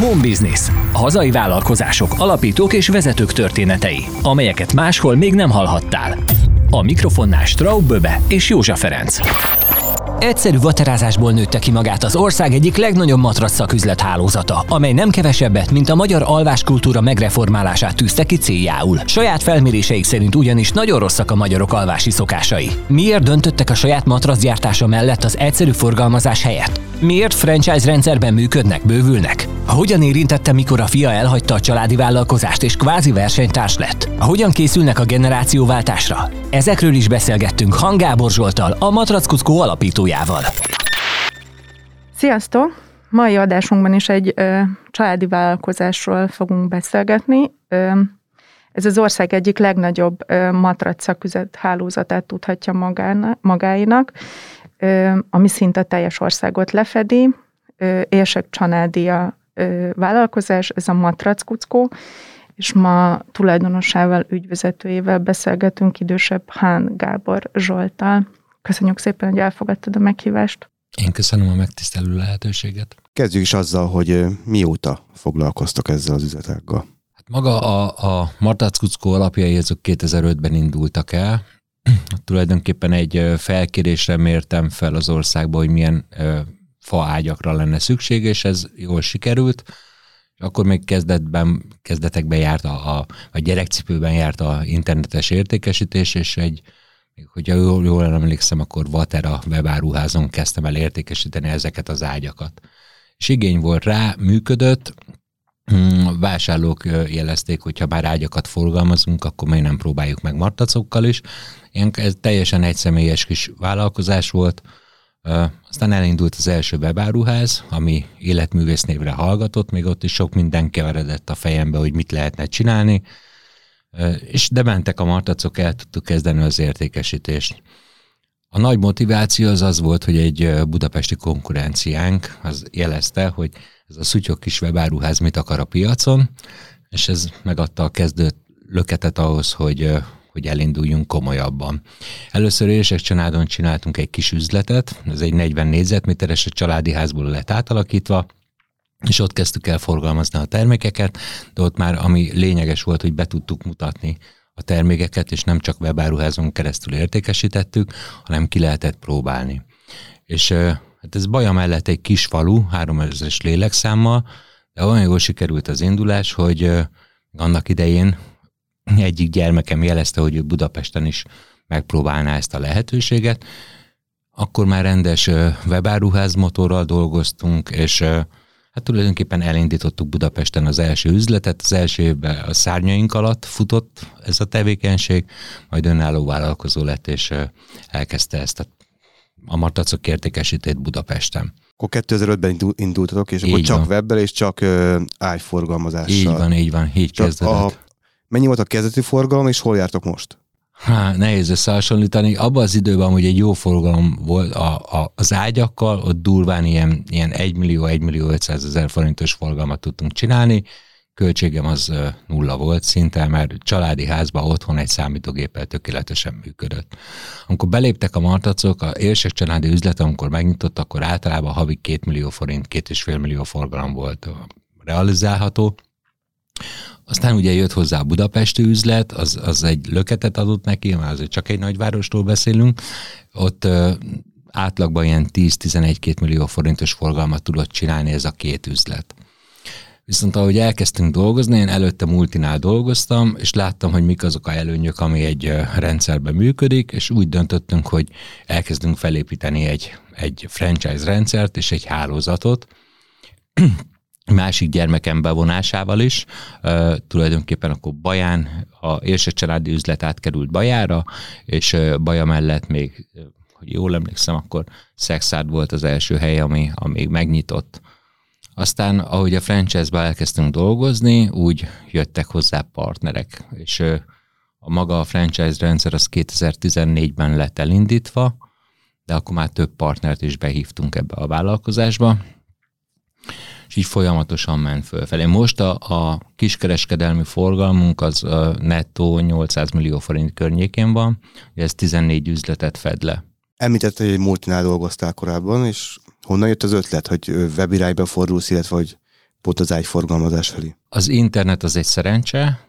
Home Business. Hazai vállalkozások, alapítók és vezetők történetei, amelyeket máshol még nem hallhattál. A mikrofonnál Straub Böbe és Józsa Ferenc. Egyszerű vaterázásból nőtte ki magát az ország egyik legnagyobb matrac szaküzlet hálózata, amely nem kevesebbet, mint a magyar alváskultúra megreformálását tűzte ki céljául. Saját felméréseik szerint ugyanis nagyon rosszak a magyarok alvási szokásai. Miért döntöttek a saját matracgyártása mellett az egyszerű forgalmazás helyett? Miért franchise rendszerben működnek, bővülnek? Hogyan érintette, mikor a fia elhagyta a családi vállalkozást és kvázi versenytárs lett? Hogyan készülnek a generációváltásra? Ezekről is beszélgettünk Hangábor Zsoltal, a Matrackuckó alapítójával. Sziasztok! Mai adásunkban is egy ö, családi vállalkozásról fogunk beszélgetni. Ö, ez az ország egyik legnagyobb ö, matrac hálózatát tudhatja magána, magáinak, ami szinte teljes országot lefedi. Érsek Csanádi a ö, vállalkozás, ez a Matrac Kuckó, és ma tulajdonosával, ügyvezetőjével beszélgetünk idősebb Hán Gábor Zsoltal. Köszönjük szépen, hogy elfogadtad a meghívást. Én köszönöm a megtisztelő lehetőséget. Kezdjük is azzal, hogy mióta foglalkoztok ezzel az üzletággal. Hát maga a, a Martác Kuckó alapjai azok 2005-ben indultak el. Tulajdonképpen egy felkérésre mértem fel az országba, hogy milyen faágyakra lenne szükség, és ez jól sikerült. Akkor még kezdetben, kezdetekben járt a, a, a gyerekcipőben járt a internetes értékesítés, és egy, hogyha jól, jól emlékszem, akkor Vatera webáruházon kezdtem el értékesíteni ezeket az ágyakat. És igény volt rá, működött, hmm, vásárlók jelezték, hogy ha már ágyakat forgalmazunk, akkor miért nem próbáljuk meg martacokkal is. Ilyen, ez teljesen egyszemélyes kis vállalkozás volt, aztán elindult az első webáruház, ami életművész névre hallgatott, még ott is sok minden keveredett a fejembe, hogy mit lehetne csinálni, és de mentek a martacok, el tudtuk kezdeni az értékesítést. A nagy motiváció az az volt, hogy egy budapesti konkurenciánk az jelezte, hogy ez a szutyok kis webáruház mit akar a piacon, és ez megadta a kezdő löketet ahhoz, hogy hogy elinduljunk komolyabban. Először Érsek családon csináltunk egy kis üzletet, ez egy 40 négyzetméteres a családi házból lett átalakítva, és ott kezdtük el forgalmazni a termékeket, de ott már ami lényeges volt, hogy be tudtuk mutatni a termékeket, és nem csak webáruházon keresztül értékesítettük, hanem ki lehetett próbálni. És hát ez Baja mellett egy kis falu, 3000-es lélekszámmal, de olyan jól sikerült az indulás, hogy annak idején egyik gyermekem jelezte, hogy ő Budapesten is megpróbálná ezt a lehetőséget. Akkor már rendes webáruház motorral dolgoztunk, és hát tulajdonképpen elindítottuk Budapesten az első üzletet. Az első évben a szárnyaink alatt futott ez a tevékenység, majd önálló vállalkozó lett, és elkezdte ezt a, a martacok értékesítét Budapesten. Akkor 2005-ben indultatok, és így akkor csak webbel és csak uh, ágyforgalmazással. Így van, így van, így csak kezdődött. A Mennyi volt a kezdeti forgalom, és hol jártok most? Há, nehéz összehasonlítani. Abban az időben, hogy egy jó forgalom volt a, a, az ágyakkal, ott durván ilyen, ilyen 1 millió, 1 millió 500 ezer forintos forgalmat tudtunk csinálni. Költségem az nulla volt szinte, mert családi házban otthon egy számítógéppel tökéletesen működött. Amikor beléptek a martacok, a érsek családi üzlet, amikor megnyitott, akkor általában havi 2 millió forint, 2,5 millió forgalom volt realizálható aztán ugye jött hozzá a budapesti üzlet, az, az egy löketet adott neki, mert azért csak egy nagyvárosról beszélünk, ott ö, átlagban ilyen 10-11-2 millió forintos forgalmat tudott csinálni ez a két üzlet. Viszont ahogy elkezdtünk dolgozni, én előtte multinál dolgoztam, és láttam, hogy mik azok a előnyök, ami egy rendszerben működik, és úgy döntöttünk, hogy elkezdünk felépíteni egy, egy franchise rendszert és egy hálózatot, másik gyermekem bevonásával is. Uh, tulajdonképpen akkor Baján, a Érse családi üzlet átkerült Bajára, és uh, Baja mellett még, hogy jól emlékszem, akkor Szexárd volt az első hely, ami, ami megnyitott. Aztán, ahogy a franchise-ba elkezdtünk dolgozni, úgy jöttek hozzá partnerek, és uh, a maga a franchise rendszer az 2014-ben lett elindítva, de akkor már több partnert is behívtunk ebbe a vállalkozásba, és így folyamatosan ment fölfelé. Most a, a kiskereskedelmi forgalmunk az nettó 800 millió forint környékén van, ez 14 üzletet fed le. Említette, hogy egy multinál dolgoztál korábban, és honnan jött az ötlet, hogy webirányba fordulsz, illetve hogy pont az ágyforgalmazás felé? Az internet az egy szerencse.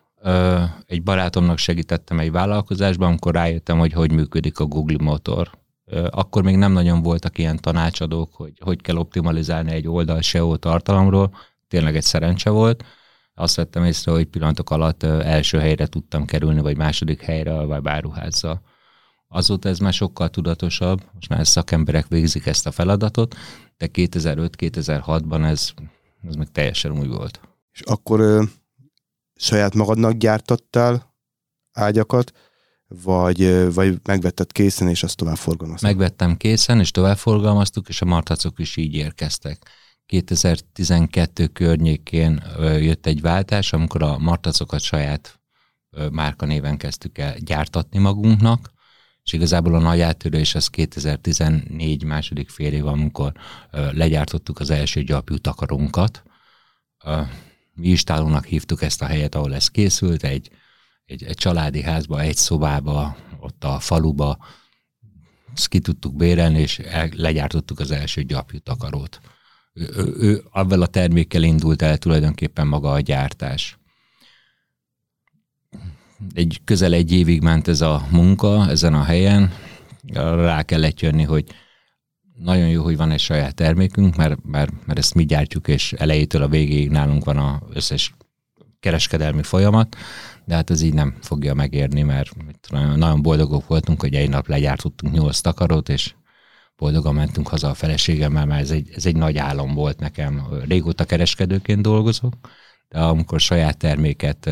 Egy barátomnak segítettem egy vállalkozásban, amikor rájöttem, hogy hogy működik a Google motor. Akkor még nem nagyon voltak ilyen tanácsadók, hogy hogy kell optimalizálni egy oldal SEO tartalomról. Tényleg egy szerencse volt. Azt vettem észre, hogy pillanatok alatt első helyre tudtam kerülni, vagy második helyre, vagy báruházzal. Azóta ez már sokkal tudatosabb, most már szakemberek végzik ezt a feladatot, de 2005-2006-ban ez, ez meg teljesen új volt. És akkor ö, saját magadnak gyártottál ágyakat, vagy, vagy megvetted készen, és azt tovább forgalmaztad? Megvettem készen, és tovább forgalmaztuk, és a martacok is így érkeztek. 2012 környékén jött egy váltás, amikor a martacokat saját márkanéven kezdtük el gyártatni magunknak, és igazából a nagy áttörés az 2014 második fél év, amikor legyártottuk az első gyapjú takarónkat. Mi istálónak hívtuk ezt a helyet, ahol ez készült, egy, egy, egy családi házba, egy szobába, ott a faluba, ezt ki tudtuk bérelni, és el, legyártottuk az első gyapjú takarót. Ő, ő, ő avval a termékkel indult el tulajdonképpen maga a gyártás. Egy közel egy évig ment ez a munka ezen a helyen, rá kellett jönni, hogy nagyon jó, hogy van egy saját termékünk, mert, mert, mert ezt mi gyártjuk, és elejétől a végéig nálunk van az összes kereskedelmi folyamat, de hát ez így nem fogja megérni, mert nagyon boldogok voltunk, hogy egy nap legyártottunk nyolc takarót, és boldogan mentünk haza a feleségemmel, mert ez egy, ez egy nagy álom volt nekem. Régóta kereskedőként dolgozok, de amikor saját terméket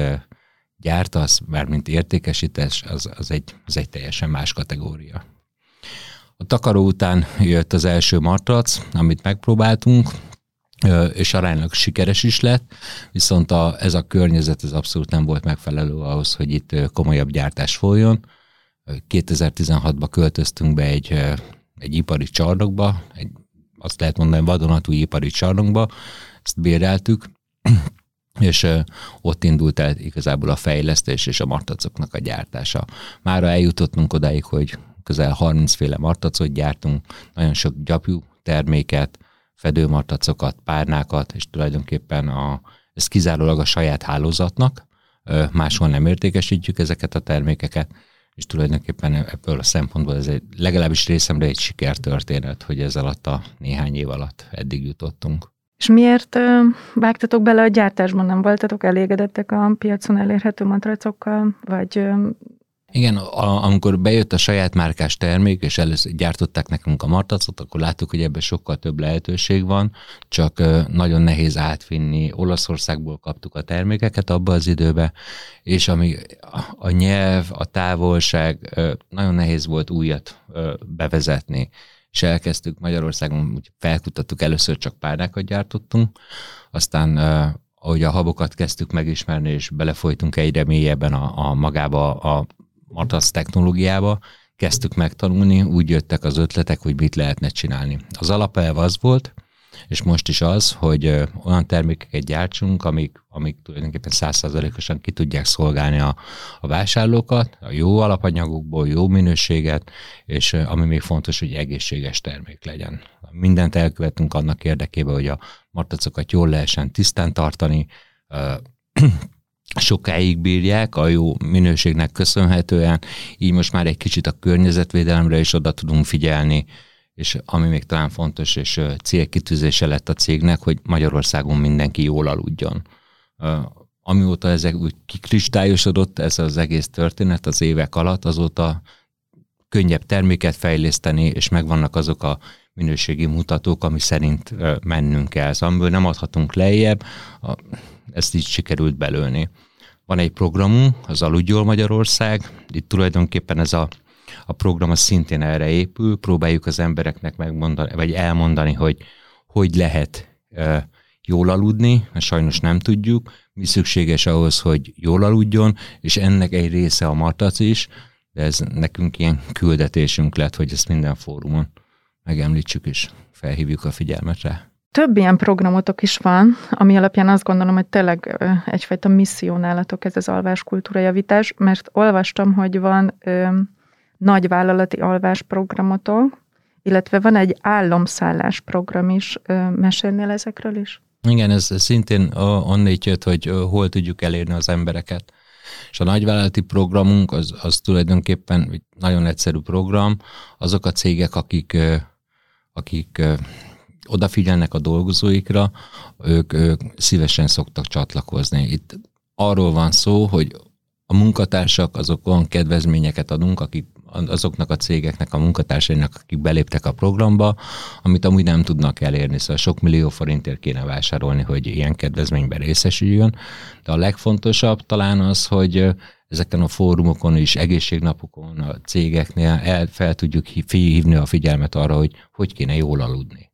gyártasz, mint értékesítés, az, az, egy, az egy teljesen más kategória. A takaró után jött az első matrac, amit megpróbáltunk, és aránylag sikeres is lett, viszont a, ez a környezet ez abszolút nem volt megfelelő ahhoz, hogy itt komolyabb gyártás folyjon. 2016-ban költöztünk be egy, egy ipari csarnokba, egy, azt lehet mondani vadonatúj ipari csarnokba, ezt béreltük, és ott indult el igazából a fejlesztés és a martacoknak a gyártása. Mára eljutottunk odáig, hogy közel 30 féle martacot gyártunk, nagyon sok gyapjú terméket, fedőmartacokat, párnákat, és tulajdonképpen a, ez kizárólag a saját hálózatnak, máshol nem értékesítjük ezeket a termékeket, és tulajdonképpen ebből a szempontból ez egy, legalábbis részemre egy sikertörténet, hogy ez alatt a néhány év alatt eddig jutottunk. És miért vágtatok bele a gyártásban? Nem voltatok elégedettek a piacon elérhető matracokkal? Vagy igen, a, amikor bejött a saját márkás termék, és először gyártották nekünk a martacot, akkor láttuk, hogy ebben sokkal több lehetőség van, csak nagyon nehéz átvinni. Olaszországból kaptuk a termékeket abba az időbe, és ami a nyelv, a távolság, nagyon nehéz volt újat bevezetni és elkezdtük Magyarországon, úgy felkutattuk, először csak párnákat gyártottunk, aztán ahogy a habokat kezdtük megismerni, és belefolytunk egyre mélyebben a, a magába a matasz technológiába, kezdtük megtanulni, úgy jöttek az ötletek, hogy mit lehetne csinálni. Az alapelv az volt, és most is az, hogy olyan termékeket gyártsunk, amik, amik tulajdonképpen százszázalékosan ki tudják szolgálni a, a vásárlókat, a jó alapanyagokból, jó minőséget, és ami még fontos, hogy egészséges termék legyen. Mindent elkövetünk annak érdekében, hogy a martacokat jól lehessen tisztán tartani, sokáig bírják a jó minőségnek köszönhetően, így most már egy kicsit a környezetvédelemre is oda tudunk figyelni, és ami még talán fontos, és célkitűzése lett a cégnek, hogy Magyarországon mindenki jól aludjon. Amióta ezek úgy kikristályosodott ez az egész történet az évek alatt, azóta könnyebb terméket fejleszteni, és megvannak azok a minőségi mutatók, ami szerint mennünk kell. Szóval nem adhatunk lejjebb, ezt így sikerült belőni. Van egy programunk, az Aludjól Magyarország, itt tulajdonképpen ez a a program az szintén erre épül, próbáljuk az embereknek megmondani, vagy elmondani, hogy hogy lehet jól aludni, mert sajnos nem tudjuk, mi szükséges ahhoz, hogy jól aludjon, és ennek egy része a matac is, de ez nekünk ilyen küldetésünk lett, hogy ezt minden fórumon megemlítsük, és felhívjuk a figyelmet rá. Több ilyen programotok is van, ami alapján azt gondolom, hogy tényleg egyfajta misszió nálatok ez az alváskultúra javítás, mert olvastam, hogy van nagy vállalati alvásprogramotok, illetve van egy államszállás program is. Mesélnél ezekről is? Igen, ez szintén onnét jött, hogy hol tudjuk elérni az embereket. És a nagyvállalati programunk az, az tulajdonképpen egy nagyon egyszerű program. Azok a cégek, akik, akik odafigyelnek a dolgozóikra, ők, ők szívesen szoktak csatlakozni. Itt arról van szó, hogy a munkatársak azok olyan kedvezményeket adunk, akik azoknak a cégeknek, a munkatársainak, akik beléptek a programba, amit amúgy nem tudnak elérni. Szóval sok millió forintért kéne vásárolni, hogy ilyen kedvezményben részesüljön. De a legfontosabb talán az, hogy ezeken a fórumokon is, egészségnapokon, a cégeknél el, fel tudjuk hívni a figyelmet arra, hogy hogy kéne jól aludni.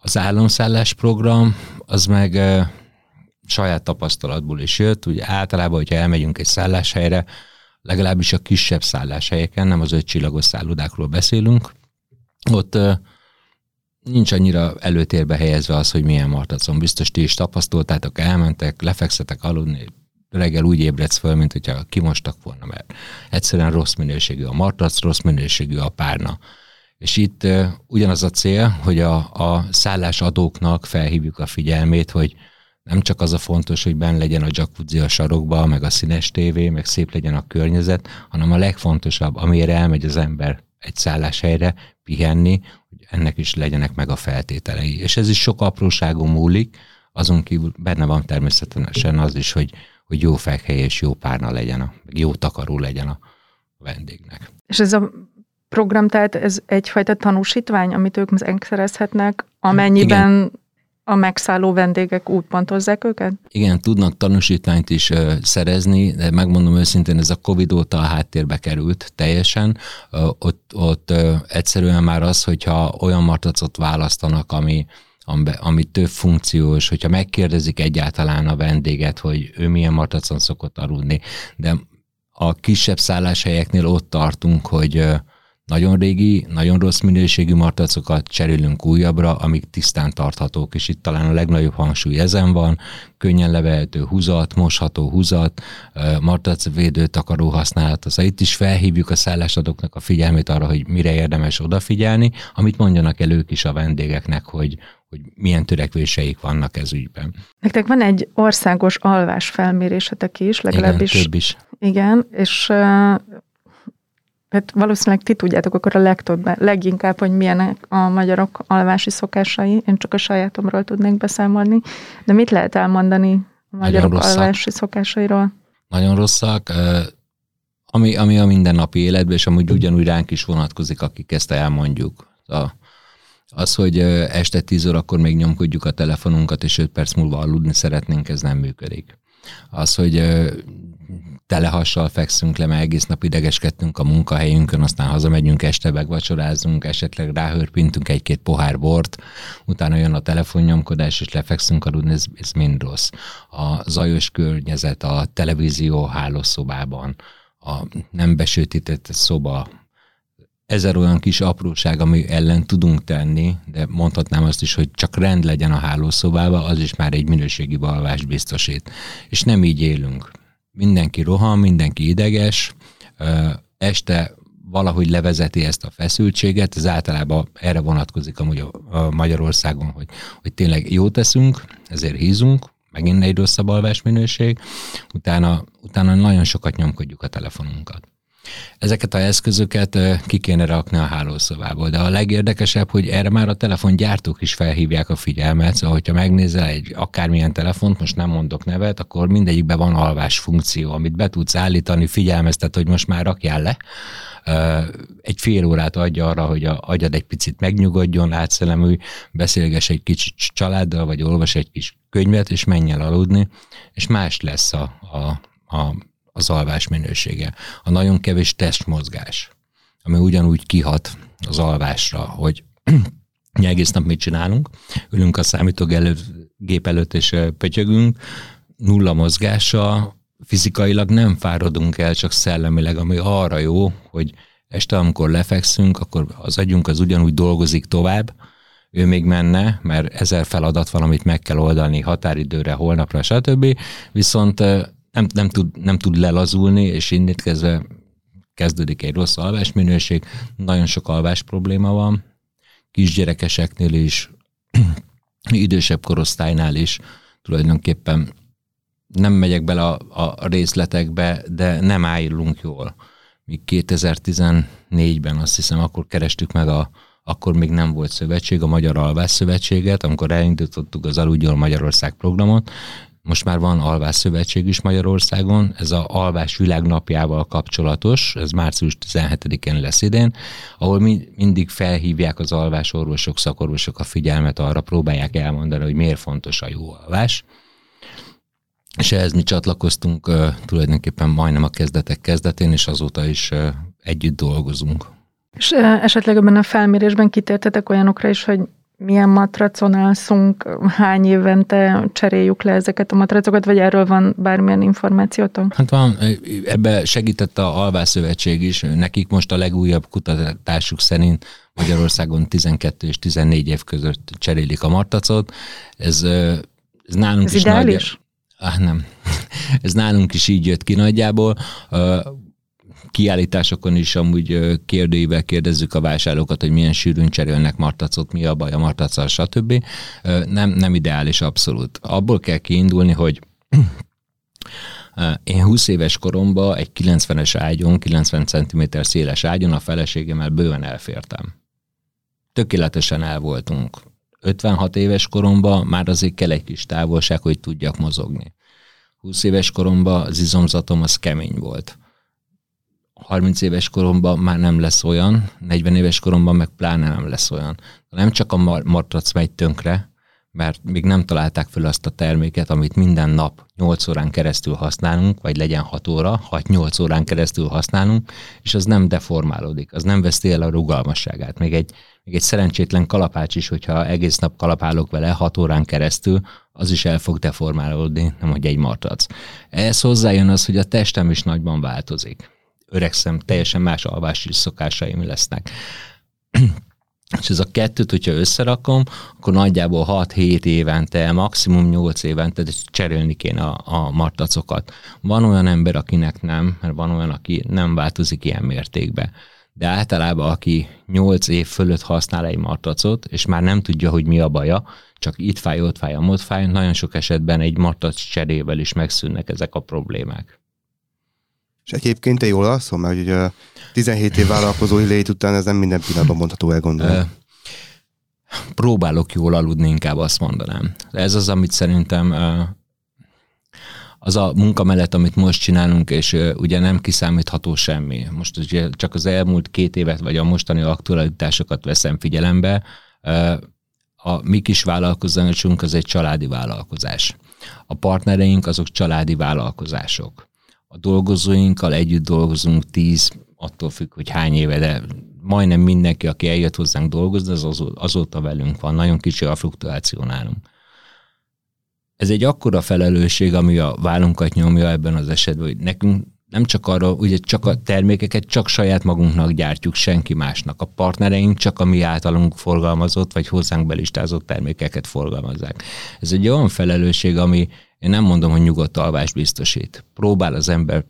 Az államszállás program az meg saját tapasztalatból is jött. Ugye általában, hogyha elmegyünk egy szálláshelyre, legalábbis a kisebb szálláshelyeken, nem az öt csillagos szállodákról beszélünk, ott nincs annyira előtérbe helyezve az, hogy milyen martacon. Biztos ti is tapasztaltátok, elmentek, lefekszetek aludni, reggel úgy ébredsz föl, mint hogyha kimostak volna, mert egyszerűen rossz minőségű a martac, rossz minőségű a párna. És itt ugyanaz a cél, hogy a, a szállásadóknak felhívjuk a figyelmét, hogy nem csak az a fontos, hogy benn legyen a jacuzzi a sarokba, meg a színes tévé, meg szép legyen a környezet, hanem a legfontosabb, amire elmegy az ember egy szálláshelyre pihenni, hogy ennek is legyenek meg a feltételei. És ez is sok apróságon múlik, azon kívül benne van természetesen az is, hogy, hogy jó fekhely és jó párna legyen, a, jó takaró legyen a vendégnek. És ez a program, tehát ez egyfajta tanúsítvány, amit ők megszerezhetnek, amennyiben Igen a megszálló vendégek úgy pontozzák őket? Igen, tudnak tanúsítványt is ö, szerezni, de megmondom őszintén, ez a Covid óta a háttérbe került teljesen. Ö, ott ott ö, egyszerűen már az, hogyha olyan martacot választanak, ami, ami több funkciós, hogyha megkérdezik egyáltalán a vendéget, hogy ő milyen martacon szokott aludni, de a kisebb szálláshelyeknél ott tartunk, hogy nagyon régi, nagyon rossz minőségű martacokat cserélünk újabbra, amik tisztán tarthatók, és itt talán a legnagyobb hangsúly ezen van, könnyen levehető húzat, mosható húzat, martacvédő takaró használat. Az itt is felhívjuk a szállásadóknak a figyelmét arra, hogy mire érdemes odafigyelni, amit mondjanak el ők is a vendégeknek, hogy, hogy milyen törekvéseik vannak ez ügyben. Nektek van egy országos alvás felmérésetek is, legalábbis. Igen, több is. Igen, és Hát valószínűleg ti tudjátok akkor a legtöbb, leginkább, hogy milyenek a magyarok alvási szokásai. Én csak a sajátomról tudnék beszámolni. De mit lehet elmondani a magyarok alvási szokásairól? Nagyon rosszak. Ami, ami a mindennapi életben, és amúgy ugyanúgy ránk is vonatkozik, akik ezt elmondjuk. A, az, hogy este 10 órakor még nyomkodjuk a telefonunkat, és 5 perc múlva aludni szeretnénk, ez nem működik. Az, hogy telehassal fekszünk le, mert egész nap idegeskedtünk a munkahelyünkön, aztán hazamegyünk este, megvacsorázunk, esetleg ráhörpintünk egy-két pohár bort, utána jön a telefonnyomkodás, és lefekszünk aludni, ez, ez mind rossz. A zajos környezet, a televízió hálószobában, a nem besötétett szoba, ezer olyan kis apróság, ami ellen tudunk tenni, de mondhatnám azt is, hogy csak rend legyen a hálószobában, az is már egy minőségi balvást biztosít. És nem így élünk mindenki rohan, mindenki ideges, este valahogy levezeti ezt a feszültséget, ez általában erre vonatkozik amúgy a Magyarországon, hogy, hogy tényleg jó teszünk, ezért hízunk, megint egy rosszabb alvásminőség, utána, utána nagyon sokat nyomkodjuk a telefonunkat. Ezeket a eszközöket ki kéne rakni a hálószobából, de a legérdekesebb, hogy erre már a telefongyártók is felhívják a figyelmet, szóval hogyha megnézel egy akármilyen telefont, most nem mondok nevet, akkor mindegyikben van alvás funkció, amit be tudsz állítani, figyelmeztet, hogy most már rakjál le, egy fél órát adja arra, hogy a agyad egy picit megnyugodjon, átszelemülj, beszélges egy kicsit családdal, vagy olvas egy kis könyvet, és menj el aludni, és más lesz a, a, a az alvás minősége. A nagyon kevés testmozgás, ami ugyanúgy kihat az alvásra, hogy egész nap mit csinálunk, ülünk a számítógép előtt és pötyögünk, nulla mozgása, fizikailag nem fáradunk el, csak szellemileg, ami arra jó, hogy este, amikor lefekszünk, akkor az agyunk az ugyanúgy dolgozik tovább, ő még menne, mert ezer feladat van, amit meg kell oldani határidőre, holnapra, stb. Viszont nem, nem, tud, nem tud lelazulni, és innét kezdve kezdődik egy rossz alvásminőség, nagyon sok alvás probléma van, kisgyerekeseknél is idősebb korosztálynál is tulajdonképpen nem megyek bele a, a részletekbe, de nem állunk jól. Mi 2014-ben azt hiszem, akkor kerestük meg a, akkor még nem volt szövetség, a Magyar Alvás Szövetséget, amikor elindítottuk az Aludjól Magyarország programot, most már van Alvás Szövetség is Magyarországon, ez a Alvás világnapjával kapcsolatos, ez március 17-én lesz idén, ahol mi, mindig felhívják az alvás orvosok, szakorvosok a figyelmet arra, próbálják elmondani, hogy miért fontos a jó alvás. És ehhez mi csatlakoztunk uh, tulajdonképpen majdnem a kezdetek kezdetén, és azóta is uh, együtt dolgozunk. És esetleg ebben a felmérésben kitértetek olyanokra is, hogy milyen matracon alszunk, hány évente cseréljük le ezeket a matracokat, vagy erről van bármilyen információtok? Hát van, ebbe segített a Alvás Szövetség is, nekik most a legújabb kutatásuk szerint Magyarországon 12 és 14 év között cserélik a matracot. Ez, ez nálunk ez is ideális? Nagy, ah, nem. Ez nálunk is így jött ki nagyjából kiállításokon is amúgy kérdőivel kérdezzük a vásárlókat, hogy milyen sűrűn cserélnek martacot, mi a baj a martacsal, stb. Nem, nem ideális abszolút. Abból kell kiindulni, hogy én 20 éves koromban egy 90-es ágyon, 90 cm széles ágyon a feleségemmel bőven elfértem. Tökéletesen el voltunk. 56 éves koromban már azért kell egy kis távolság, hogy tudjak mozogni. 20 éves koromban az izomzatom az kemény volt 30 éves koromban már nem lesz olyan, 40 éves koromban meg pláne nem lesz olyan. Nem csak a matrac megy tönkre, mert még nem találták fel azt a terméket, amit minden nap 8 órán keresztül használunk, vagy legyen 6 óra, 6-8 órán keresztül használunk, és az nem deformálódik, az nem veszti el a rugalmasságát. Még egy, még egy szerencsétlen kalapács is, hogyha egész nap kalapálok vele 6 órán keresztül, az is el fog deformálódni, nem hogy egy matrac. Ehhez hozzájön az, hogy a testem is nagyban változik öregszem, teljesen más alvási szokásaim lesznek. És ez a kettőt, hogyha összerakom, akkor nagyjából 6-7 évente, maximum 8 évente cserélni kéne a, a martacokat. Van olyan ember, akinek nem, mert van olyan, aki nem változik ilyen mértékben. De általában, aki 8 év fölött használ egy martacot, és már nem tudja, hogy mi a baja, csak itt fáj, ott fáj, ott fáj, nagyon sok esetben egy martac cserével is megszűnnek ezek a problémák. És egyébként te jól alszol, mert ugye 17 év vállalkozói lét után ez nem minden pillanatban mondható el. Próbálok jól aludni, inkább azt mondanám. Ez az, amit szerintem az a munka mellett, amit most csinálunk, és ugye nem kiszámítható semmi. Most ugye csak az elmúlt két évet, vagy a mostani aktualitásokat veszem figyelembe, a mi kis vállalkozásunk az egy családi vállalkozás. A partnereink azok családi vállalkozások a dolgozóinkkal együtt dolgozunk tíz, attól függ, hogy hány éve, de majdnem mindenki, aki eljött hozzánk dolgozni, az azóta velünk van. Nagyon kicsi a fluktuáció nálunk. Ez egy akkora felelősség, ami a vállunkat nyomja ebben az esetben, hogy nekünk nem csak arra, ugye csak a termékeket csak saját magunknak gyártjuk, senki másnak. A partnereink csak a mi általunk forgalmazott, vagy hozzánk belistázott termékeket forgalmazzák. Ez egy olyan felelősség, ami én nem mondom, hogy nyugodt alvást biztosít. Próbál az ember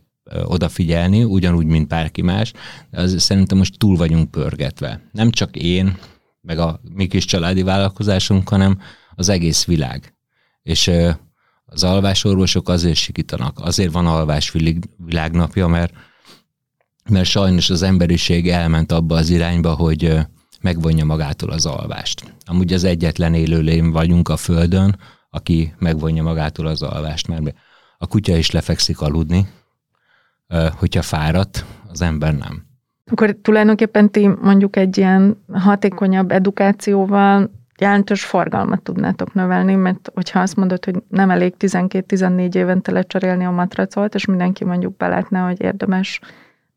odafigyelni, ugyanúgy, mint bárki más, de az szerintem most túl vagyunk pörgetve. Nem csak én, meg a mi kis családi vállalkozásunk, hanem az egész világ. És az alvásorvosok azért sikítanak, azért van alvás világnapja, mert, mert sajnos az emberiség elment abba az irányba, hogy megvonja magától az alvást. Amúgy az egyetlen élőlény vagyunk a Földön, aki megvonja magától az alvást, mert a kutya is lefekszik aludni, hogyha fáradt, az ember nem. Akkor tulajdonképpen ti mondjuk egy ilyen hatékonyabb edukációval jelentős forgalmat tudnátok növelni, mert hogyha azt mondod, hogy nem elég 12-14 évente lecserélni a matracot, és mindenki mondjuk belátna, hogy érdemes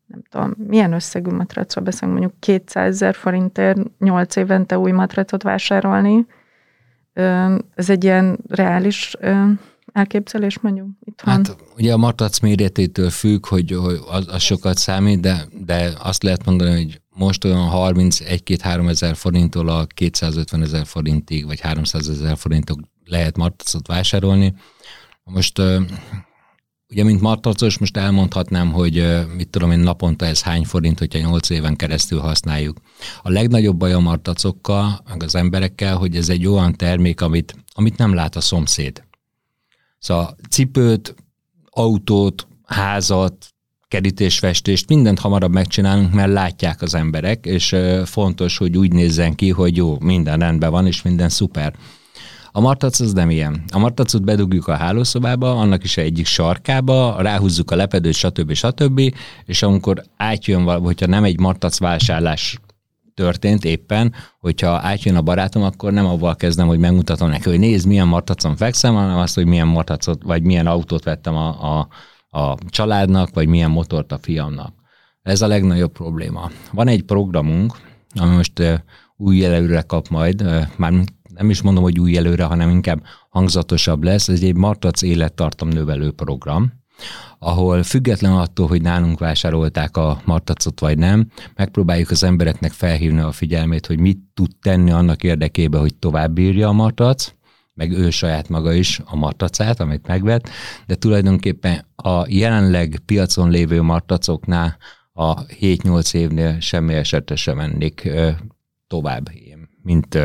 nem tudom, milyen összegű matracról beszélünk, mondjuk 200 ezer forintért 8 évente új matracot vásárolni, ez egy ilyen reális elképzelés mondjuk itthon? Hát ugye a matrac méretétől függ, hogy, hogy az, az sokat számít, de, de azt lehet mondani, hogy most olyan 31-2-3 ezer forinttól a 250 ezer forintig, vagy 300 ezer forintok lehet matracot vásárolni. Most Ugye, mint martacos, most elmondhatnám, hogy mit tudom én, naponta ez hány forint, hogyha 8 éven keresztül használjuk. A legnagyobb baj a martacokkal, meg az emberekkel, hogy ez egy olyan termék, amit, amit nem lát a szomszéd. Szóval cipőt, autót, házat, kerítésfestést, mindent hamarabb megcsinálunk, mert látják az emberek, és fontos, hogy úgy nézzen ki, hogy jó, minden rendben van, és minden szuper. A martac az nem ilyen. A martacot bedugjuk a hálószobába, annak is egyik sarkába, ráhúzzuk a lepedőt, stb. stb. És amikor átjön, hogyha nem egy martac vásárlás történt éppen, hogyha átjön a barátom, akkor nem avval kezdem, hogy megmutatom neki, hogy nézd, milyen martacon fekszem, hanem azt, hogy milyen martacot, vagy milyen autót vettem a, a, a családnak, vagy milyen motort a fiamnak. Ez a legnagyobb probléma. Van egy programunk, ami most új jelölőre kap majd, már nem is mondom, hogy új előre, hanem inkább hangzatosabb lesz. Ez egy Martac élettartam növelő program, ahol független attól, hogy nálunk vásárolták a martacot vagy nem, megpróbáljuk az embereknek felhívni a figyelmét, hogy mit tud tenni annak érdekében, hogy tovább bírja a martac, meg ő saját maga is a martacát, amit megvet, de tulajdonképpen a jelenleg piacon lévő martacoknál a 7-8 évnél semmi esetre sem mennék tovább, mint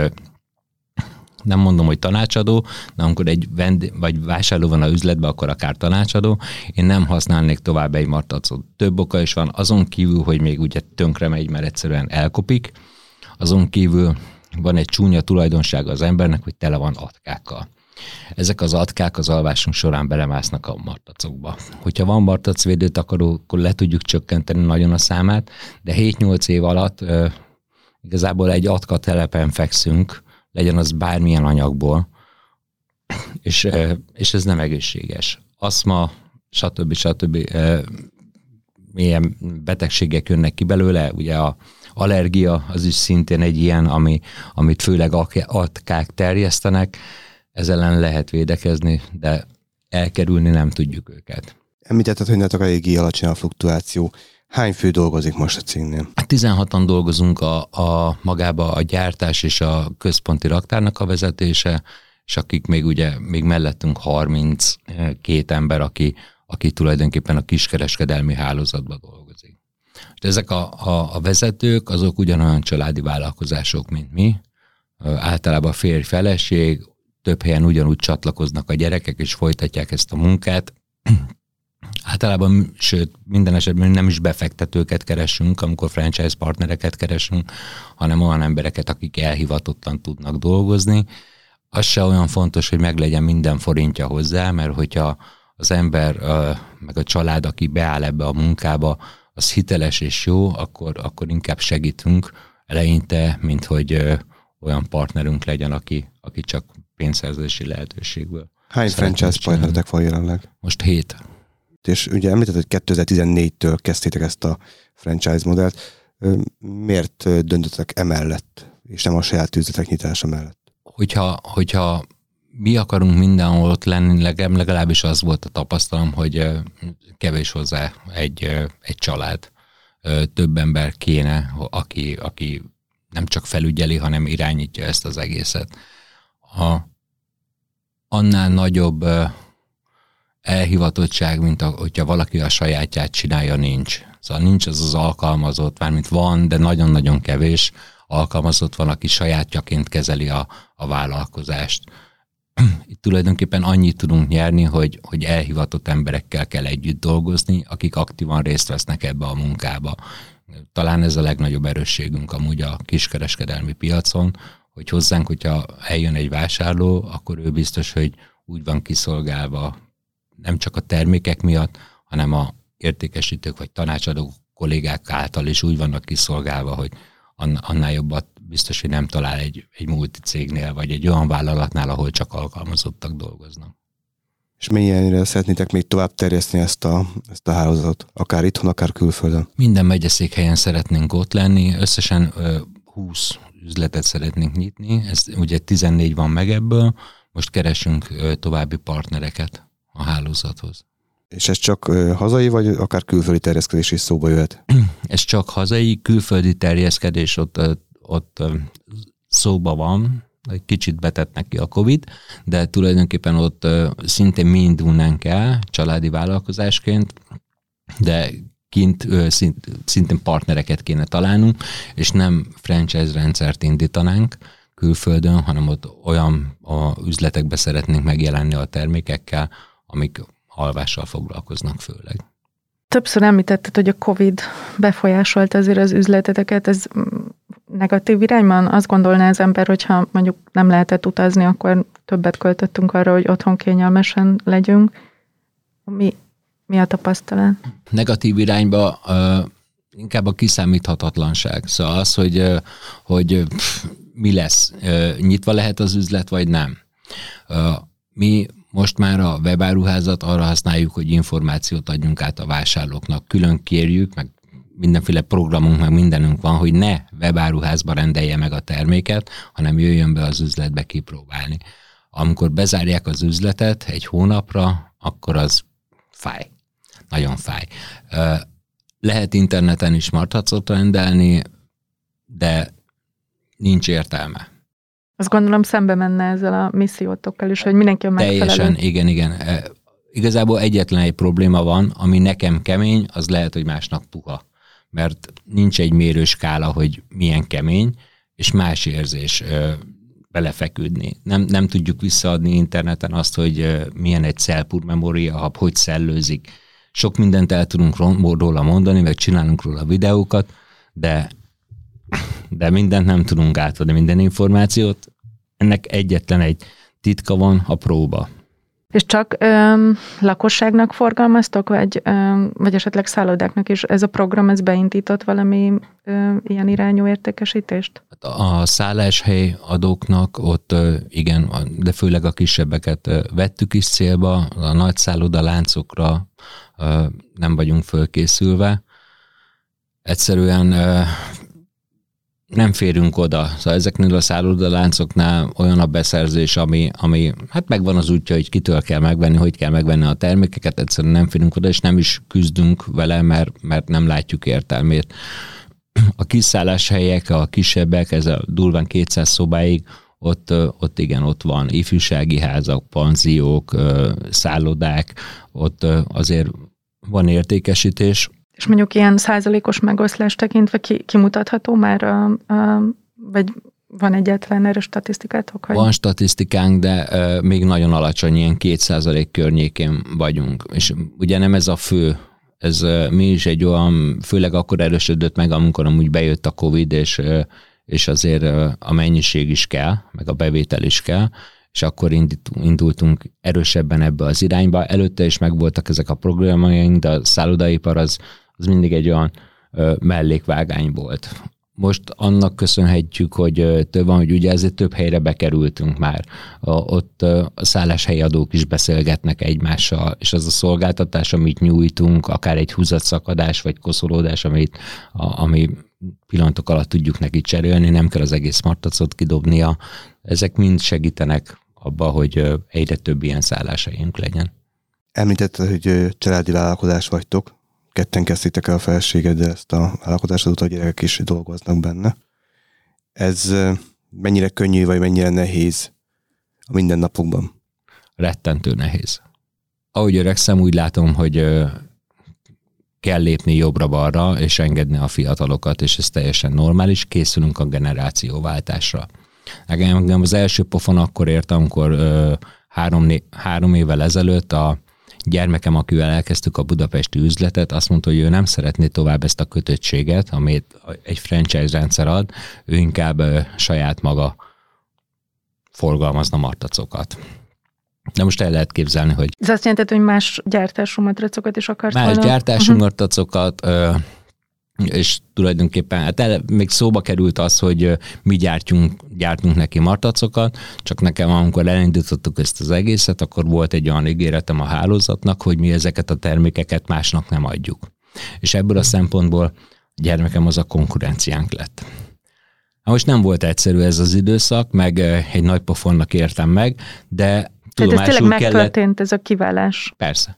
nem mondom, hogy tanácsadó, de amikor egy vend, vagy vásárló van a üzletben, akkor akár tanácsadó. Én nem használnék tovább egy martacot. Több oka is van, azon kívül, hogy még ugye tönkre megy, mert egyszerűen elkopik, azon kívül van egy csúnya tulajdonsága az embernek, hogy tele van atkákkal. Ezek az atkák az alvásunk során belemásznak a martacokba. Hogyha van martacvédő takaró, akkor le tudjuk csökkenteni nagyon a számát, de 7-8 év alatt uh, igazából egy atka telepen fekszünk, legyen az bármilyen anyagból, és, és ez nem egészséges. Aszma, stb. stb. milyen betegségek jönnek ki belőle, ugye a allergia az is szintén egy ilyen, ami, amit főleg atkák terjesztenek, ezzel ellen lehet védekezni, de elkerülni nem tudjuk őket. Említetted, hogy netek eléggé alacsony a fluktuáció. Hány fő dolgozik most a cégnél? 16-an dolgozunk a, a magába a gyártás és a központi raktárnak a vezetése, és akik még ugye, még mellettünk 32 ember, aki, aki tulajdonképpen a kiskereskedelmi hálózatban dolgozik. De ezek a, a, a vezetők, azok ugyanolyan családi vállalkozások, mint mi. Általában férj-feleség, több helyen ugyanúgy csatlakoznak a gyerekek, és folytatják ezt a munkát. Általában, sőt, minden esetben nem is befektetőket keresünk, amikor franchise partnereket keresünk, hanem olyan embereket, akik elhivatottan tudnak dolgozni. Az se olyan fontos, hogy meglegyen minden forintja hozzá, mert hogyha az ember, meg a család, aki beáll ebbe a munkába, az hiteles és jó, akkor, akkor inkább segítünk eleinte, mint hogy olyan partnerünk legyen, aki, aki csak pénzszerzési lehetőségből. Hány franchise partneretek van jelenleg? Most hét és ugye említett, hogy 2014-től kezdtétek ezt a franchise modellt. Miért döntöttek emellett, és nem a saját üzletek nyitása mellett? Hogyha, hogyha mi akarunk mindenhol ott lenni, legalábbis az volt a tapasztalom, hogy kevés hozzá egy, egy család. Több ember kéne, aki, aki nem csak felügyeli, hanem irányítja ezt az egészet. A, annál nagyobb elhivatottság, mint a, hogyha valaki a sajátját csinálja, nincs. Szóval nincs az az alkalmazott, mármint van, de nagyon-nagyon kevés alkalmazott van, aki sajátjaként kezeli a, a vállalkozást. Itt tulajdonképpen annyit tudunk nyerni, hogy, hogy elhivatott emberekkel kell együtt dolgozni, akik aktívan részt vesznek ebbe a munkába. Talán ez a legnagyobb erősségünk amúgy a kiskereskedelmi piacon, hogy hozzánk, hogyha eljön egy vásárló, akkor ő biztos, hogy úgy van kiszolgálva nem csak a termékek miatt, hanem a értékesítők vagy tanácsadók kollégák által is úgy vannak kiszolgálva, hogy annál jobbat biztos, hogy nem talál egy, egy multi cégnél, vagy egy olyan vállalatnál, ahol csak alkalmazottak dolgoznak. És milyenre szeretnétek még tovább terjeszteni ezt a, ezt a hálózatot, akár itthon, akár külföldön? Minden megyeszékhelyen szeretnénk ott lenni, összesen 20 üzletet szeretnénk nyitni, ez ugye 14 van meg ebből, most keresünk további partnereket a hálózathoz. És ez csak hazai, vagy akár külföldi terjeszkedés is szóba jöhet? Ez csak hazai, külföldi terjeszkedés ott, ott szóba van, egy kicsit betett neki a Covid, de tulajdonképpen ott szintén mi indulnánk el családi vállalkozásként, de kint szint, szintén partnereket kéne találnunk, és nem franchise rendszert indítanánk külföldön, hanem ott olyan a üzletekbe szeretnénk megjelenni a termékekkel, amik alvással foglalkoznak főleg. Többször említetted, hogy a COVID befolyásolt azért az üzleteteket, ez negatív irányban? Azt gondolná az ember, hogyha mondjuk nem lehetett utazni, akkor többet költöttünk arra, hogy otthon kényelmesen legyünk. Mi, mi a tapasztalat? Negatív irányba uh, inkább a kiszámíthatatlanság. Szóval az, hogy, uh, hogy pff, mi lesz, uh, nyitva lehet az üzlet, vagy nem. Uh, mi most már a webáruházat arra használjuk, hogy információt adjunk át a vásárlóknak. Külön kérjük, meg mindenféle programunk, meg mindenünk van, hogy ne webáruházba rendelje meg a terméket, hanem jöjjön be az üzletbe kipróbálni. Amikor bezárják az üzletet egy hónapra, akkor az fáj. Nagyon fáj. Lehet interneten is martacot rendelni, de nincs értelme. Azt gondolom szembe menne ezzel a missziótokkal is, hogy mindenki a megfelelő. Teljesen, igen, igen. Igazából egyetlen egy probléma van, ami nekem kemény, az lehet, hogy másnak puha mert nincs egy mérőskála, hogy milyen kemény, és más érzés ö, belefeküdni. Nem, nem tudjuk visszaadni interneten azt, hogy ö, milyen egy cellpur memória hub, hogy szellőzik. Sok mindent el tudunk róla mondani, meg csinálunk róla videókat, de, de mindent nem tudunk átadni, minden információt. Ennek egyetlen egy titka van, a próba. És csak ö, lakosságnak forgalmaztok, vagy, ö, vagy esetleg szállodáknak is ez a program, ez beindított valami ö, ilyen irányú értékesítést? Hát a szálláshely adóknak ott igen, de főleg a kisebbeket vettük is célba, a nagy szálloda láncokra nem vagyunk fölkészülve. Egyszerűen nem férünk oda. Szóval ezeknél a szállodaláncoknál olyan a beszerzés, ami, ami hát megvan az útja, hogy kitől kell megvenni, hogy kell megvenni a termékeket, egyszerűen nem férünk oda, és nem is küzdünk vele, mert, mert nem látjuk értelmét. A kiszállás helyek, a kisebbek, ez a durván 200 szobáig, ott, ott igen, ott van ifjúsági házak, panziók, szállodák, ott azért van értékesítés, és mondjuk ilyen százalékos megoszlás tekintve ki, kimutatható már, a, a, vagy van egyetlen erre statisztikátok? Hogy... Van statisztikánk, de uh, még nagyon alacsony, ilyen két százalék környékén vagyunk. És ugye nem ez a fő, ez mi is egy olyan, főleg akkor erősödött meg, amikor amúgy bejött a Covid, és, és azért a mennyiség is kell, meg a bevétel is kell, és akkor indultunk erősebben ebbe az irányba. Előtte is megvoltak ezek a programjaink, de a szállodaipar az, az mindig egy olyan mellékvágány volt. Most annak köszönhetjük, hogy több van, hogy ugye ezért több helyre bekerültünk már. Ott a szálláshelyi adók is beszélgetnek egymással, és az a szolgáltatás, amit nyújtunk, akár egy húzatszakadás vagy koszolódás, amit, a, ami pillanatok alatt tudjuk neki cserélni, nem kell az egész martacot kidobnia. Ezek mind segítenek abba, hogy egyre több ilyen szállásaink legyen. Említetted, hogy családi vállalkozás vagytok, ketten kezdtétek el a felségeddel ezt a vállalkozást, azóta a gyerekek is dolgoznak benne. Ez mennyire könnyű, vagy mennyire nehéz a mindennapokban? Rettentő nehéz. Ahogy öregszem, úgy látom, hogy kell lépni jobbra-balra, és engedni a fiatalokat, és ez teljesen normális, készülünk a generációváltásra. Nekem az első pofon akkor ért, amikor három, három évvel ezelőtt a gyermekem, akivel elkezdtük a budapesti üzletet, azt mondta, hogy ő nem szeretné tovább ezt a kötöttséget, amit egy franchise rendszer ad, ő inkább saját maga forgalmazna martacokat. De most el lehet képzelni, hogy... Ez azt jelenti, hogy más gyártású matracokat is akart Más volna? gyártású uh-huh. matracokat, és tulajdonképpen hát el, még szóba került az, hogy mi gyártjunk, gyártunk neki martacokat, csak nekem amikor elindítottuk ezt az egészet, akkor volt egy olyan ígéretem a hálózatnak, hogy mi ezeket a termékeket másnak nem adjuk. És ebből a szempontból a gyermekem az a konkurenciánk lett. Most nem volt egyszerű ez az időszak, meg egy nagy pofonnak értem meg, de Tehát ez tényleg megtörtént, kellett, ez a kiválás. Persze.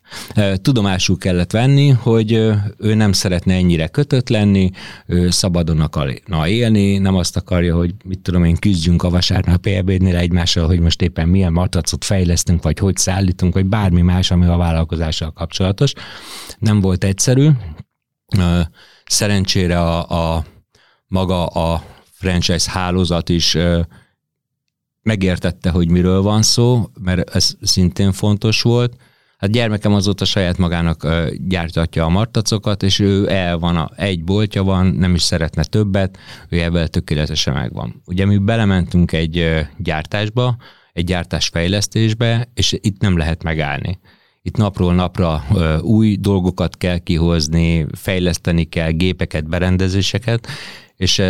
Tudomásul kellett venni, hogy ő nem szeretne ennyire kötött lenni, ő szabadon akarna élni, nem azt akarja, hogy mit tudom én, küzdjünk a vasárnap ebédnél egymással, hogy most éppen milyen matracot fejlesztünk, vagy hogy szállítunk, vagy bármi más, ami a vállalkozással kapcsolatos. Nem volt egyszerű. Szerencsére a, a maga a franchise hálózat is megértette, hogy miről van szó, mert ez szintén fontos volt. Hát gyermekem azóta saját magának gyártatja a martacokat, és ő el van, a, egy boltja van, nem is szeretne többet, ő ebben tökéletesen megvan. Ugye mi belementünk egy gyártásba, egy gyártásfejlesztésbe, és itt nem lehet megállni. Itt napról napra új dolgokat kell kihozni, fejleszteni kell gépeket, berendezéseket, és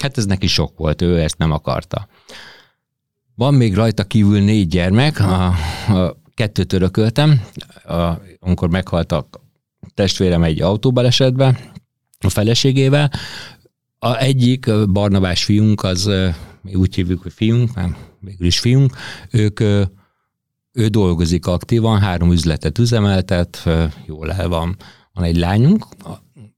hát ez neki sok volt, ő ezt nem akarta. Van még rajta kívül négy gyermek, a, a kettőt örököltem, a, amikor meghaltak testvérem egy autóbalesetben, a feleségével. A egyik Barnabás fiunk, az mi úgy hívjuk, hogy fiunk, nem, végül is fiunk, ők ő dolgozik aktívan, három üzletet üzemeltet, jól el van. Van egy lányunk,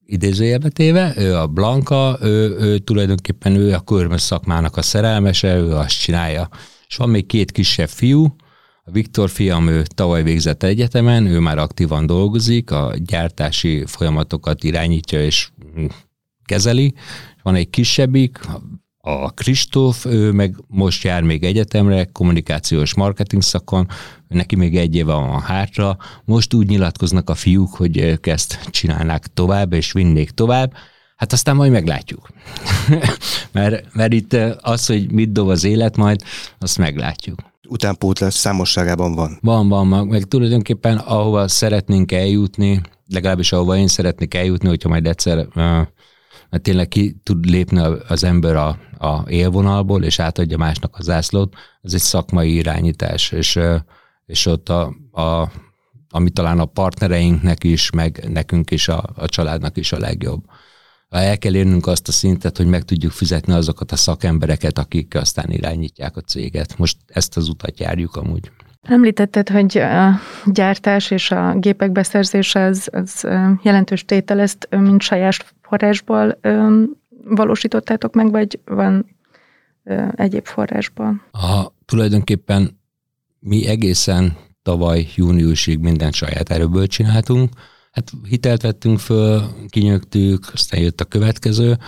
idézőjelbe téve, ő a Blanka, ő, ő tulajdonképpen ő a körmös szakmának a szerelmese, ő azt csinálja. És van még két kisebb fiú, a Viktor fiam, ő tavaly végzett egyetemen, ő már aktívan dolgozik, a gyártási folyamatokat irányítja és kezeli. Van egy kisebbik, a Kristóf, ő meg most jár még egyetemre, kommunikációs marketing szakon, neki még egy éve van hátra. Most úgy nyilatkoznak a fiúk, hogy ők ezt csinálnák tovább, és vinnék tovább. Hát aztán majd meglátjuk. mert, mert itt az, hogy mit dob az élet majd, azt meglátjuk. Utánpótlás számosságában van. Van, van, meg tulajdonképpen ahova szeretnénk eljutni, legalábbis ahova én szeretnék eljutni, hogyha majd egyszer mert tényleg ki tud lépni az ember a, a élvonalból, és átadja másnak a zászlót, ez egy szakmai irányítás, és, és ott a, a, ami talán a partnereinknek is, meg nekünk is, a, a családnak is a legjobb. El kell érnünk azt a szintet, hogy meg tudjuk fizetni azokat a szakembereket, akik aztán irányítják a céget. Most ezt az utat járjuk amúgy. Említetted, hogy a gyártás és a gépek beszerzése az, az jelentős tétel, ezt mint saját forrásból valósítottátok meg, vagy van egyéb forrásból? A, tulajdonképpen mi egészen tavaly júniusig mindent saját erőből csináltunk, Hát hitelt vettünk föl, kinyögtük, aztán jött a következő.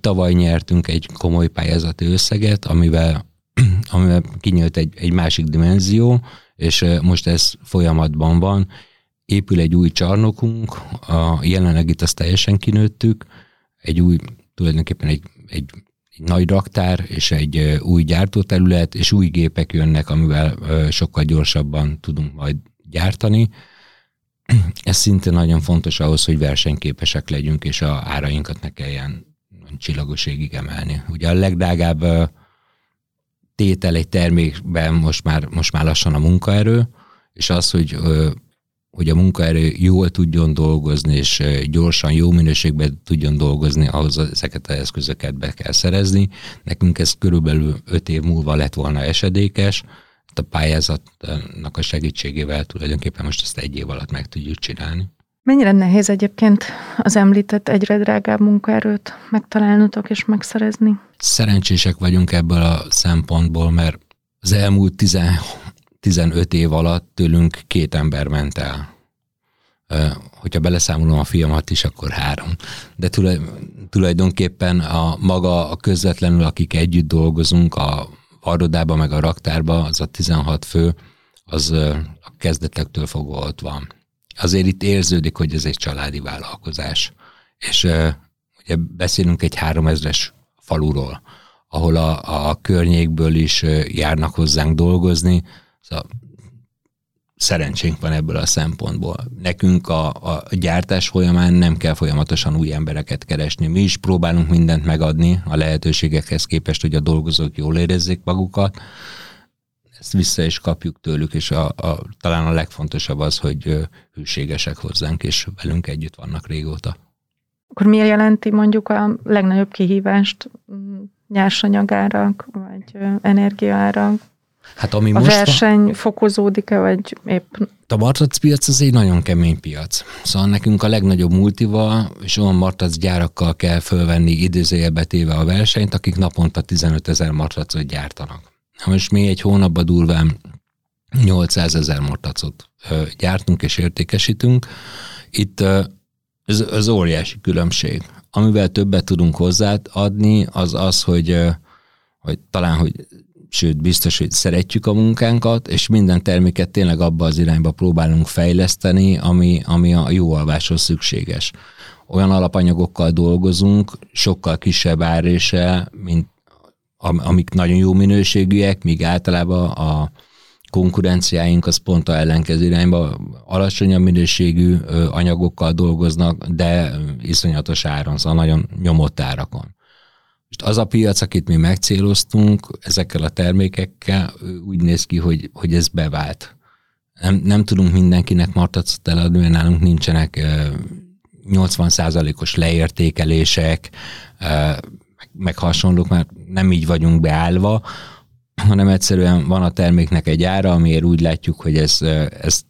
Tavaly nyertünk egy komoly pályázati összeget, amivel, amivel kinyílt egy, egy másik dimenzió, és most ez folyamatban van. Épül egy új csarnokunk, a jelenleg itt azt teljesen kinőttük, egy új, tulajdonképpen egy, egy, egy nagy raktár és egy új gyártóterület, és új gépek jönnek, amivel sokkal gyorsabban tudunk majd gyártani. Ez szinte nagyon fontos ahhoz, hogy versenyképesek legyünk, és a árainkat ne kelljen csillagosségig emelni. Ugye a legdrágább tétel egy termékben most már, most már lassan a munkaerő, és az, hogy hogy a munkaerő jól tudjon dolgozni, és gyorsan, jó minőségben tudjon dolgozni, ahhoz ezeket az eszközöket be kell szerezni. Nekünk ez körülbelül öt év múlva lett volna esedékes, a pályázatnak a segítségével tulajdonképpen most ezt egy év alatt meg tudjuk csinálni. Mennyire nehéz egyébként az említett egyre drágább munkaerőt megtalálnotok és megszerezni? Szerencsések vagyunk ebből a szempontból, mert az elmúlt 15 év alatt tőlünk két ember ment el. Hogyha beleszámolom a fiamat is, akkor három. De tulajdonképpen a maga a közvetlenül, akik együtt dolgozunk, a varrodába meg a raktárba, az a 16 fő, az a kezdetektől fogva ott van. Azért itt érződik, hogy ez egy családi vállalkozás. És ugye beszélünk egy 3000-es faluról, ahol a, a környékből is járnak hozzánk dolgozni, Szóval szerencsénk van ebből a szempontból. Nekünk a, a gyártás folyamán nem kell folyamatosan új embereket keresni. Mi is próbálunk mindent megadni a lehetőségekhez képest, hogy a dolgozók jól érezzék magukat. Ezt vissza is kapjuk tőlük, és a, a, talán a legfontosabb az, hogy hűségesek hozzánk, és velünk együtt vannak régóta. Akkor miért jelenti mondjuk a legnagyobb kihívást nyersanyagárak, vagy energiaárak? Hát ami A most verseny van, fokozódik-e, vagy épp a martac piac az egy nagyon kemény piac. Szóval nekünk a legnagyobb multival és olyan martac gyárakkal kell fölvenni idézőjelbe téve a versenyt, akik naponta 15 ezer martacot gyártanak. Most mi egy hónapban durván 800 ezer martacot gyártunk és értékesítünk. Itt ez, ez óriási különbség. Amivel többet tudunk hozzáadni, az az, hogy, hogy talán, hogy sőt biztos, hogy szeretjük a munkánkat, és minden terméket tényleg abba az irányba próbálunk fejleszteni, ami, ami a jó alváshoz szükséges. Olyan alapanyagokkal dolgozunk, sokkal kisebb árése, mint amik nagyon jó minőségűek, míg általában a konkurenciáink az pont a ellenkező irányba alacsonyabb minőségű anyagokkal dolgoznak, de iszonyatos áron, szóval nagyon nyomott árakon. Most az a piac, akit mi megcéloztunk ezekkel a termékekkel, úgy néz ki, hogy, hogy ez bevált. Nem, nem tudunk mindenkinek martacot eladni, mert nálunk nincsenek 80%-os leértékelések, meg hasonlók, mert nem így vagyunk beállva, hanem egyszerűen van a terméknek egy ára, amiért úgy látjuk, hogy ez, ezt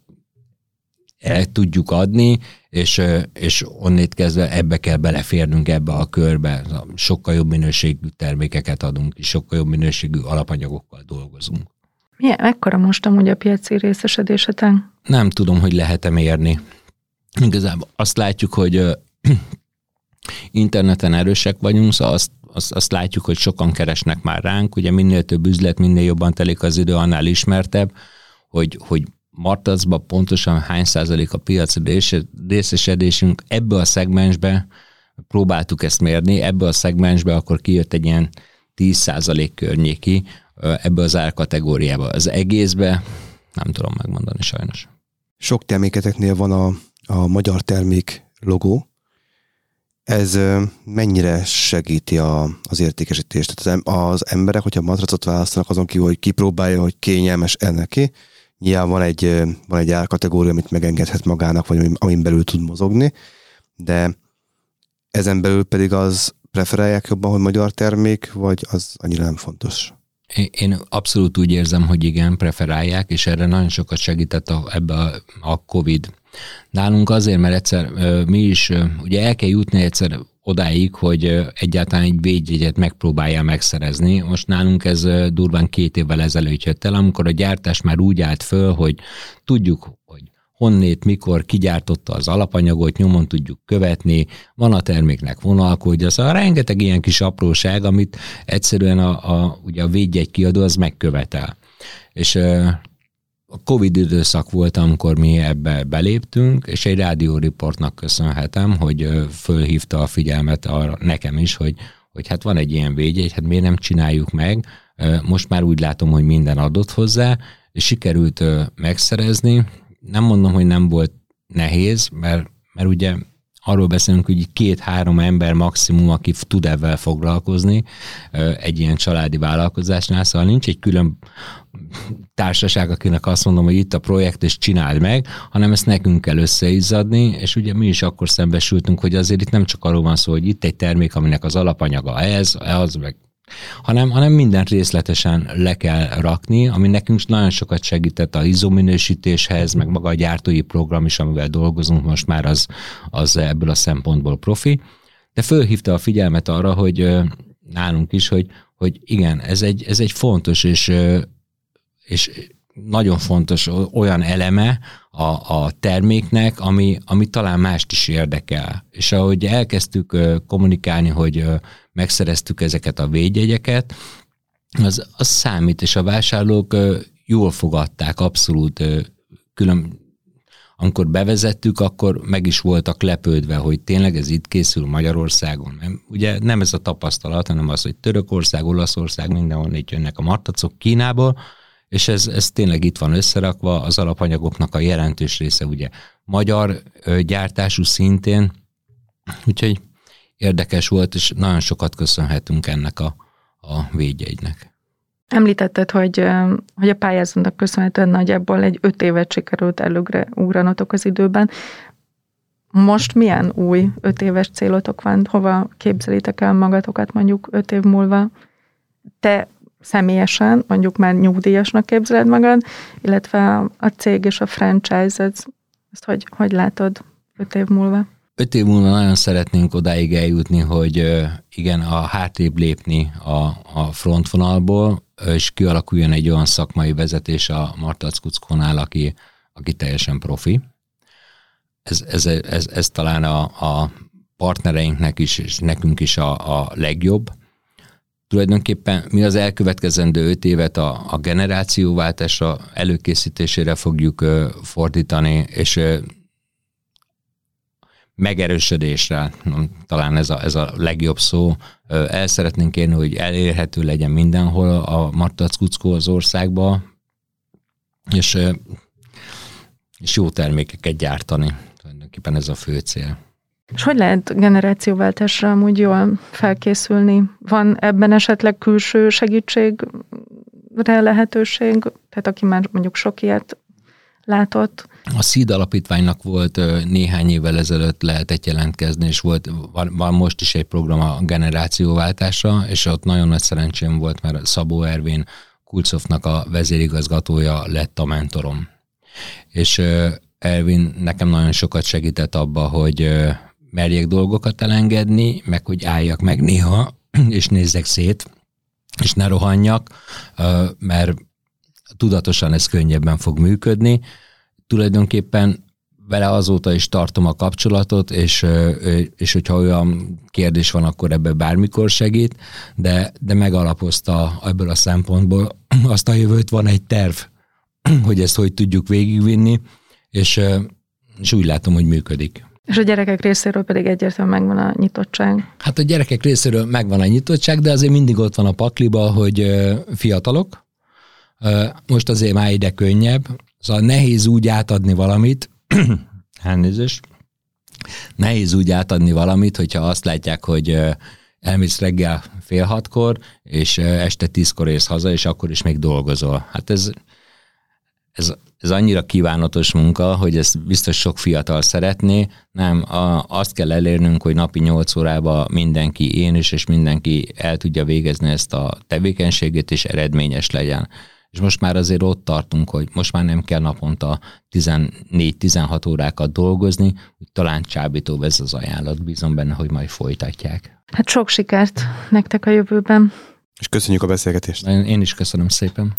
el tudjuk adni, és, és onnét kezdve ebbe kell beleférnünk ebbe a körbe. Sokkal jobb minőségű termékeket adunk, és sokkal jobb minőségű alapanyagokkal dolgozunk. Milyen, mekkora most amúgy a piaci részesedéseten? Nem tudom, hogy lehet-e mérni. Igazából azt látjuk, hogy interneten erősek vagyunk, szóval azt, azt, azt látjuk, hogy sokan keresnek már ránk. Ugye minél több üzlet, minél jobban telik az idő, annál ismertebb, hogy, hogy Martacban pontosan hány százalék a piac részesedésünk ebbe a szegmensbe, próbáltuk ezt mérni, ebbe a szegmensbe akkor kijött egy ilyen 10 százalék környéki ebbe az árkategóriába. Az egészbe nem tudom megmondani sajnos. Sok terméketeknél van a, a magyar termék logó. Ez mennyire segíti a, az értékesítést? Tehát az, emberek, hogyha matracot választanak, azon kívül, hogy kipróbálja, hogy kényelmes el neki, Nyilván van egy, van egy árkategória, amit megengedhet magának, vagy amin belül tud mozogni, de ezen belül pedig az preferálják jobban, hogy magyar termék, vagy az annyira nem fontos? Én abszolút úgy érzem, hogy igen, preferálják, és erre nagyon sokat segített a, ebbe a, a COVID. Nálunk azért, mert egyszer mi is, ugye el kell jutni egyszer odáig, hogy egyáltalán egy védjegyet megpróbálja megszerezni. Most nálunk ez durván két évvel ezelőtt jött el, amikor a gyártás már úgy állt föl, hogy tudjuk, hogy honnét, mikor kigyártotta az alapanyagot, nyomon tudjuk követni, van a terméknek vonalkódja, szóval rengeteg ilyen kis apróság, amit egyszerűen a, a, ugye a védjegy kiadó az megkövetel. És a Covid időszak volt, amikor mi ebbe beléptünk, és egy rádióriportnak köszönhetem, hogy fölhívta a figyelmet arra nekem is, hogy, hogy hát van egy ilyen védjegy, hát miért nem csináljuk meg. Most már úgy látom, hogy minden adott hozzá, és sikerült megszerezni. Nem mondom, hogy nem volt nehéz, mert, mert ugye arról beszélünk, hogy két-három ember maximum, aki tud ebben foglalkozni egy ilyen családi vállalkozásnál, szóval nincs egy külön társaság, akinek azt mondom, hogy itt a projekt, és csináld meg, hanem ezt nekünk kell összeizzadni, és ugye mi is akkor szembesültünk, hogy azért itt nem csak arról van szó, hogy itt egy termék, aminek az alapanyaga ez, az, meg hanem, hanem mindent részletesen le kell rakni, ami nekünk nagyon sokat segített a izominősítéshez, meg maga a gyártói program is, amivel dolgozunk most már, az, az ebből a szempontból profi. De fölhívta a figyelmet arra, hogy nálunk is, hogy, hogy igen, ez egy, ez egy fontos és, és nagyon fontos olyan eleme a, a terméknek, ami, ami talán mást is érdekel. És ahogy elkezdtük kommunikálni, hogy megszereztük ezeket a védjegyeket, az, az számít, és a vásárlók jól fogadták, abszolút külön, amikor bevezettük, akkor meg is voltak lepődve, hogy tényleg ez itt készül Magyarországon. Ugye nem ez a tapasztalat, hanem az, hogy Törökország, Olaszország, mindenhol itt jönnek a martacok Kínából, és ez, ez tényleg itt van összerakva, az alapanyagoknak a jelentős része ugye magyar gyártású szintén, úgyhogy érdekes volt, és nagyon sokat köszönhetünk ennek a, a védjegynek. Említetted, hogy, hogy a pályázatnak köszönhetően nagyjából egy öt évet sikerült előre ugranotok az időben. Most milyen új öt éves célotok van? Hova képzelitek el magatokat mondjuk öt év múlva? Te személyesen, mondjuk már nyugdíjasnak képzeled magad, illetve a cég és a franchise, ez, ezt hogy, hogy látod öt év múlva? Öt év múlva nagyon szeretnénk odáig eljutni, hogy igen, a hátrébb lépni a, a frontvonalból, és kialakuljon egy olyan szakmai vezetés a Martac Kuckónál, aki, aki teljesen profi. Ez, ez, ez, ez talán a, a partnereinknek is, és nekünk is a, a legjobb. Tulajdonképpen mi az elkövetkezendő öt évet a, a generációváltásra előkészítésére fogjuk fordítani, és megerősödésre, talán ez a, ez a legjobb szó. El szeretnénk érni, hogy elérhető legyen mindenhol a Martac Kuckó az országba, és, és jó termékeket gyártani. Tulajdonképpen ez a fő cél. És hogy lehet generációváltásra amúgy jól felkészülni? Van ebben esetleg külső segítségre lehetőség? Tehát aki már mondjuk sok ilyet látott? A SZID alapítványnak volt néhány évvel ezelőtt lehetett jelentkezni, és volt, van, van most is egy program a generációváltásra, és ott nagyon nagy szerencsém volt, mert Szabó Ervin Kulcovnak a vezérigazgatója lett a mentorom. És Ervin nekem nagyon sokat segített abba, hogy merjek dolgokat elengedni, meg hogy álljak meg néha, és nézzek szét, és ne rohanjak, mert tudatosan ez könnyebben fog működni. Tulajdonképpen vele azóta is tartom a kapcsolatot, és, és hogyha olyan kérdés van, akkor ebbe bármikor segít, de, de megalapozta ebből a szempontból azt a jövőt, van egy terv, hogy ezt hogy tudjuk végigvinni, és, és úgy látom, hogy működik. És a gyerekek részéről pedig egyértelműen megvan a nyitottság. Hát a gyerekek részéről megvan a nyitottság, de azért mindig ott van a pakliba, hogy fiatalok. Most azért már ide könnyebb. Szóval nehéz úgy átadni valamit, elnézést, nehéz úgy átadni valamit, hogyha azt látják, hogy elmész reggel fél hatkor, és este tízkor érsz haza, és akkor is még dolgozol. Hát ez, ez ez annyira kívánatos munka, hogy ezt biztos sok fiatal szeretné. Nem, a, azt kell elérnünk, hogy napi 8 órában mindenki, én is, és mindenki el tudja végezni ezt a tevékenységét, és eredményes legyen. És most már azért ott tartunk, hogy most már nem kell naponta 14-16 órákat dolgozni, hogy talán csábító ez az ajánlat, bízom benne, hogy majd folytatják. Hát sok sikert nektek a jövőben. És köszönjük a beszélgetést. Én is köszönöm szépen.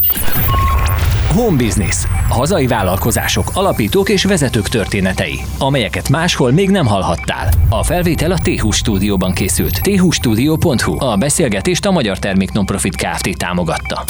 Home Business. Hazai vállalkozások, alapítók és vezetők történetei, amelyeket máshol még nem hallhattál. A felvétel a t stúdióban készült. thstudio.hu. A beszélgetést a Magyar Termék Nonprofit Kft. támogatta.